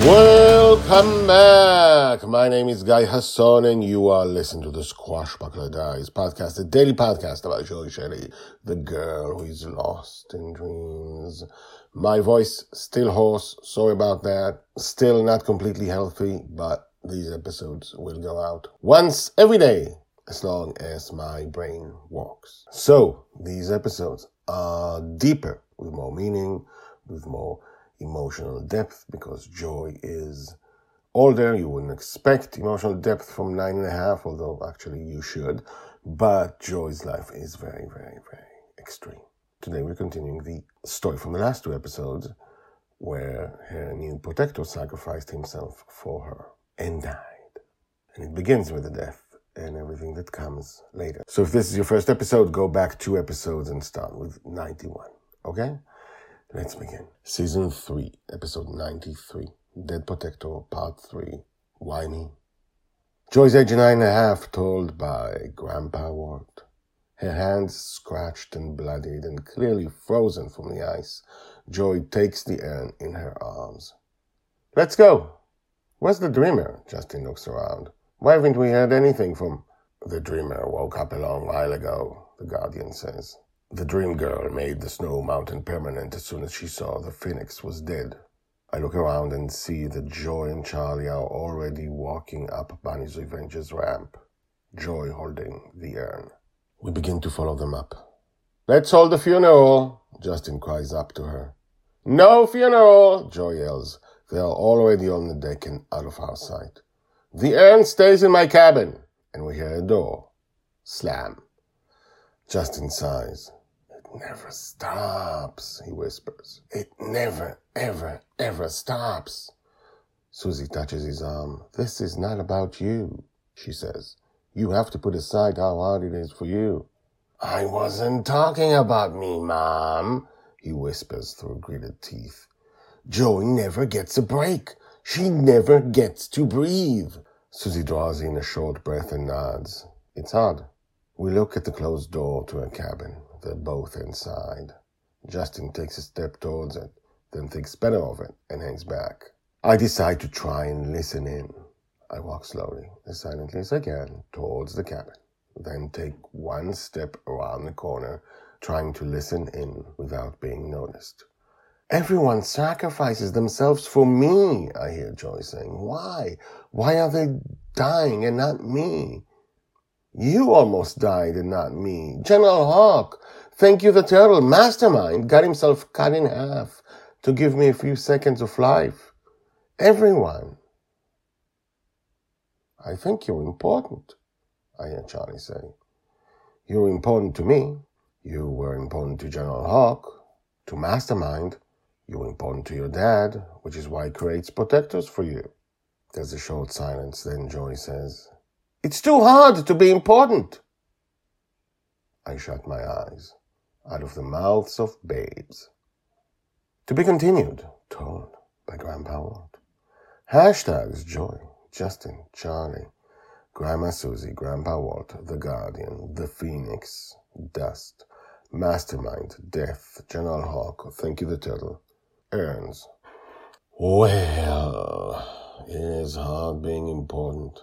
Welcome back. My name is Guy Hasson, and you are listening to the Squashbuckler Diaries podcast, a daily podcast about Joy Shelley, the girl who is lost in dreams. My voice still hoarse. Sorry about that. Still not completely healthy, but these episodes will go out once every day as long as my brain works. So these episodes are deeper with more meaning, with more emotional depth because joy is older. You wouldn't expect emotional depth from nine and a half, although actually you should. But Joy's life is very, very, very extreme. Today we're continuing the story from the last two episodes where her new protector sacrificed himself for her and died. And it begins with the death and everything that comes later. So if this is your first episode, go back two episodes and start with 91. Okay? Let's begin. Season 3, episode 93. Dead Protector, Part 3. Why me? Joy's age nine and a half, told by Grandpa Walt. Her hands scratched and bloodied and clearly frozen from the ice. Joy takes the urn in her arms. Let's go. Where's the dreamer? Justin looks around. Why haven't we heard anything from... The dreamer woke up a long while ago, the guardian says. The dream girl made the snow mountain permanent as soon as she saw the phoenix was dead. I look around and see that Joy and Charlie are already walking up Bonny's Revenge's ramp, Joy holding the urn. We begin to follow them up. Let's hold the funeral, Justin cries up to her. No funeral, Joy yells. They are already on the deck and out of our sight. The urn stays in my cabin, and we hear a door. Slam. Justin sighs never stops, he whispers. It never, ever, ever stops. Susie touches his arm. This is not about you, she says. You have to put aside how hard it is for you. I wasn't talking about me, Mom, he whispers through gritted teeth. Joey never gets a break. She never gets to breathe. Susie draws in a short breath and nods. It's hard. We look at the closed door to her cabin. They're both inside. Justin takes a step towards it, then thinks better of it and hangs back. I decide to try and listen in. I walk slowly, as silently as I can, towards the cabin, then take one step around the corner, trying to listen in without being noticed. Everyone sacrifices themselves for me, I hear Joy saying. Why? Why are they dying and not me? You almost died and not me. General Hawk, thank you the turtle, mastermind, got himself cut in half to give me a few seconds of life. Everyone. I think you're important, I hear Charlie say. You're important to me. You were important to General Hawk, to Mastermind. You were important to your dad, which is why he creates protectors for you. There's a short silence, then Joy says, it's too hard to be important. I shut my eyes out of the mouths of babes. To be continued, told by Grandpa Walt. Hashtags Joy, Justin, Charlie, Grandma Susie, Grandpa Walt, The Guardian, The Phoenix, Dust, Mastermind, Death, General Hawk, Thank You the Turtle, Urns. Well, it is hard being important.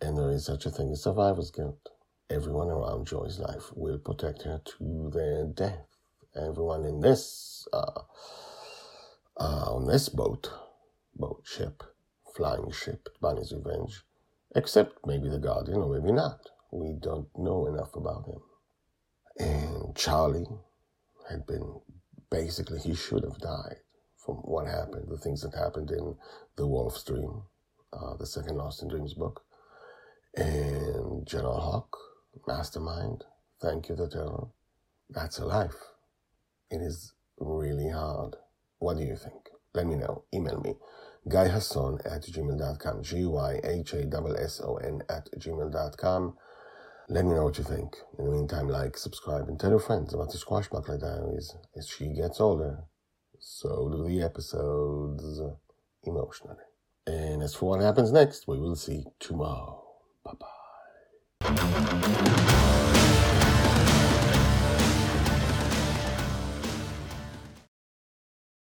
And there is such a thing as survivor's guilt. Everyone around Joy's life will protect her to their death. Everyone in this, uh, uh, on this boat, boat ship, flying ship, Bonny's Revenge, except maybe the Guardian or maybe not. We don't know enough about him. And Charlie had been basically, he should have died from what happened, the things that happened in The Wolf's Dream, uh, the second Lost in Dreams book and General Hawk, mastermind. Thank you, the turtle. That's a life. It is really hard. What do you think? Let me know. Email me. GuyHasson at gmail.com. G-Y-H-A-S-S-O-N at gmail.com. Let me know what you think. In the meantime, like, subscribe, and tell your friends about the Squashbuckler Diaries. As she gets older, so do the episodes emotionally. And as for what happens next, we will see tomorrow. Bye bye.